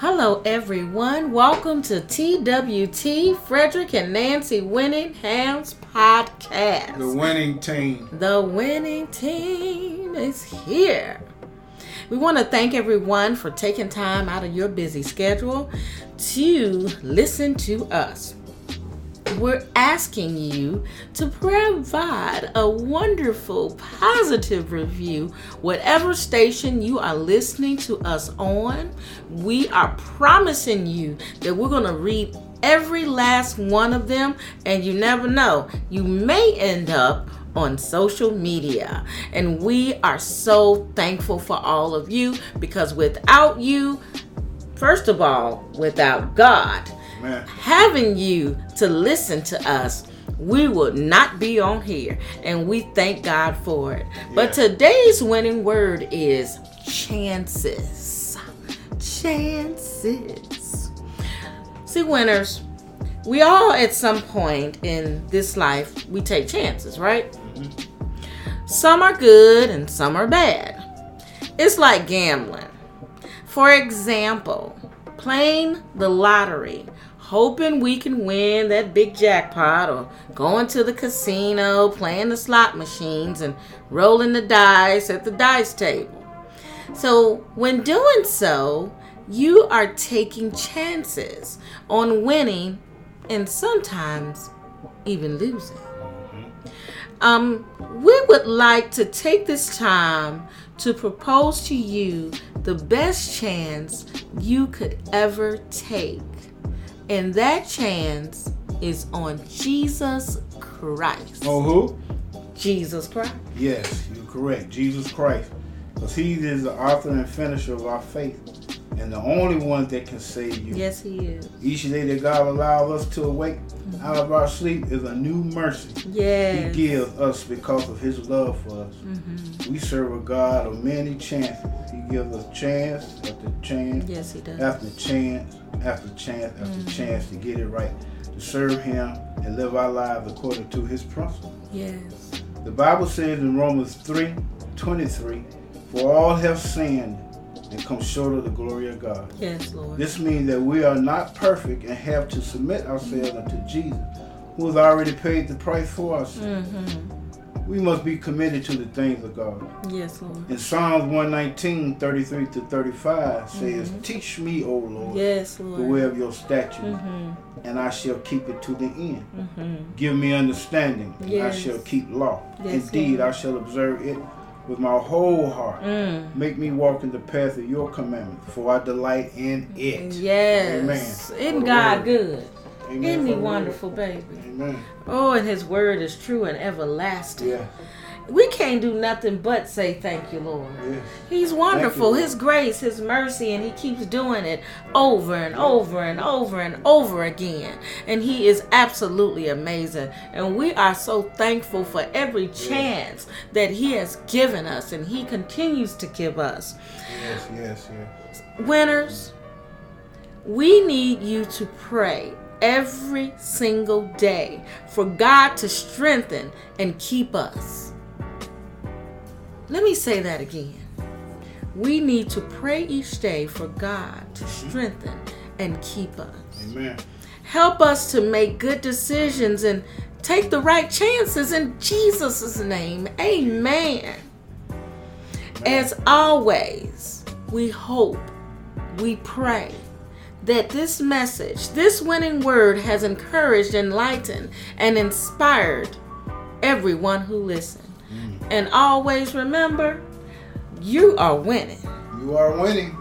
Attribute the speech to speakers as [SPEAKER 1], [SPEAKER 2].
[SPEAKER 1] Hello, everyone. Welcome to TWT Frederick and Nancy Winningham's podcast.
[SPEAKER 2] The winning team.
[SPEAKER 1] The winning team is here. We want to thank everyone for taking time out of your busy schedule to listen to us we're asking you to provide a wonderful, positive review, whatever station you are listening to us on. We are promising you that we're going to read every last one of them, and you never know, you may end up on social media. And we are so thankful for all of you because without you, first of all, without God, having you to listen to us, we would not be on here. And we thank God for it. Yeah. But today's winning word is chances. Chances. See, winners, we all at some point in this life, we take chances, right? Mm-hmm. Some are good and some are bad. It's like gambling. For example, playing the lottery hoping we can win that big jackpot or going to the casino, playing the slot machines, and rolling the dice at the dice table. So, when doing so, you are taking chances on winning and sometimes even losing. Um, we would like to take this time to propose to you the best chance you could ever take and that chance is on Jesus Christ.
[SPEAKER 2] On who?
[SPEAKER 1] Jesus Christ.
[SPEAKER 2] Yes, you're correct. Jesus Christ. Because he is the author and finisher of our faith. And the only one that can save you.
[SPEAKER 1] Yes, he is.
[SPEAKER 2] Each day that God allows us to awake mm-hmm. out of our sleep is a new mercy.
[SPEAKER 1] Yes.
[SPEAKER 2] He gives us because of his love for us. Mm-hmm. We serve a God of many chances. He gives us chance after chance.
[SPEAKER 1] Yes, he does.
[SPEAKER 2] After chance after chance after mm-hmm. chance to get it right, to serve Him and live our lives according to His principles.
[SPEAKER 1] Yes.
[SPEAKER 2] The Bible says in Romans 3 23, For all have sinned and come short of the glory of God.
[SPEAKER 1] Yes, Lord.
[SPEAKER 2] This means that we are not perfect and have to submit ourselves unto Jesus, who has already paid the price for us. Mm-hmm we must be committed to the things of God.
[SPEAKER 1] Yes, Lord.
[SPEAKER 2] In Psalms 119, 33 to 35 says, mm-hmm. Teach me, O Lord,
[SPEAKER 1] yes, Lord.
[SPEAKER 2] the way of your statutes, mm-hmm. and I shall keep it to the end. Mm-hmm. Give me understanding, yes. I shall keep law. Yes, Indeed, Lord. I shall observe it with my whole heart. Mm. Make me walk in the path of your commandment, for I delight in it.
[SPEAKER 1] Yes. Amen. Isn't God good? Amen. Isn't he wonderful, baby?
[SPEAKER 2] Amen.
[SPEAKER 1] Oh, and his word is true and everlasting.
[SPEAKER 2] Yeah.
[SPEAKER 1] We can't do nothing but say thank you, Lord.
[SPEAKER 2] Yes.
[SPEAKER 1] He's wonderful. You, his grace, his mercy, and he keeps doing it over and over and over and over again. And he is absolutely amazing. And we are so thankful for every chance that he has given us and he continues to give us.
[SPEAKER 2] Yes, yes, yes.
[SPEAKER 1] Winners, we need you to pray every single day for God to strengthen and keep us. Let me say that again. We need to pray each day for God to mm-hmm. strengthen and keep us.
[SPEAKER 2] Amen.
[SPEAKER 1] Help us to make good decisions and take the right chances in Jesus' name. Amen. Amen. As always, we hope, we pray that this message, this winning word, has encouraged, enlightened, and inspired everyone who listened. And always remember, you are winning.
[SPEAKER 2] You are winning.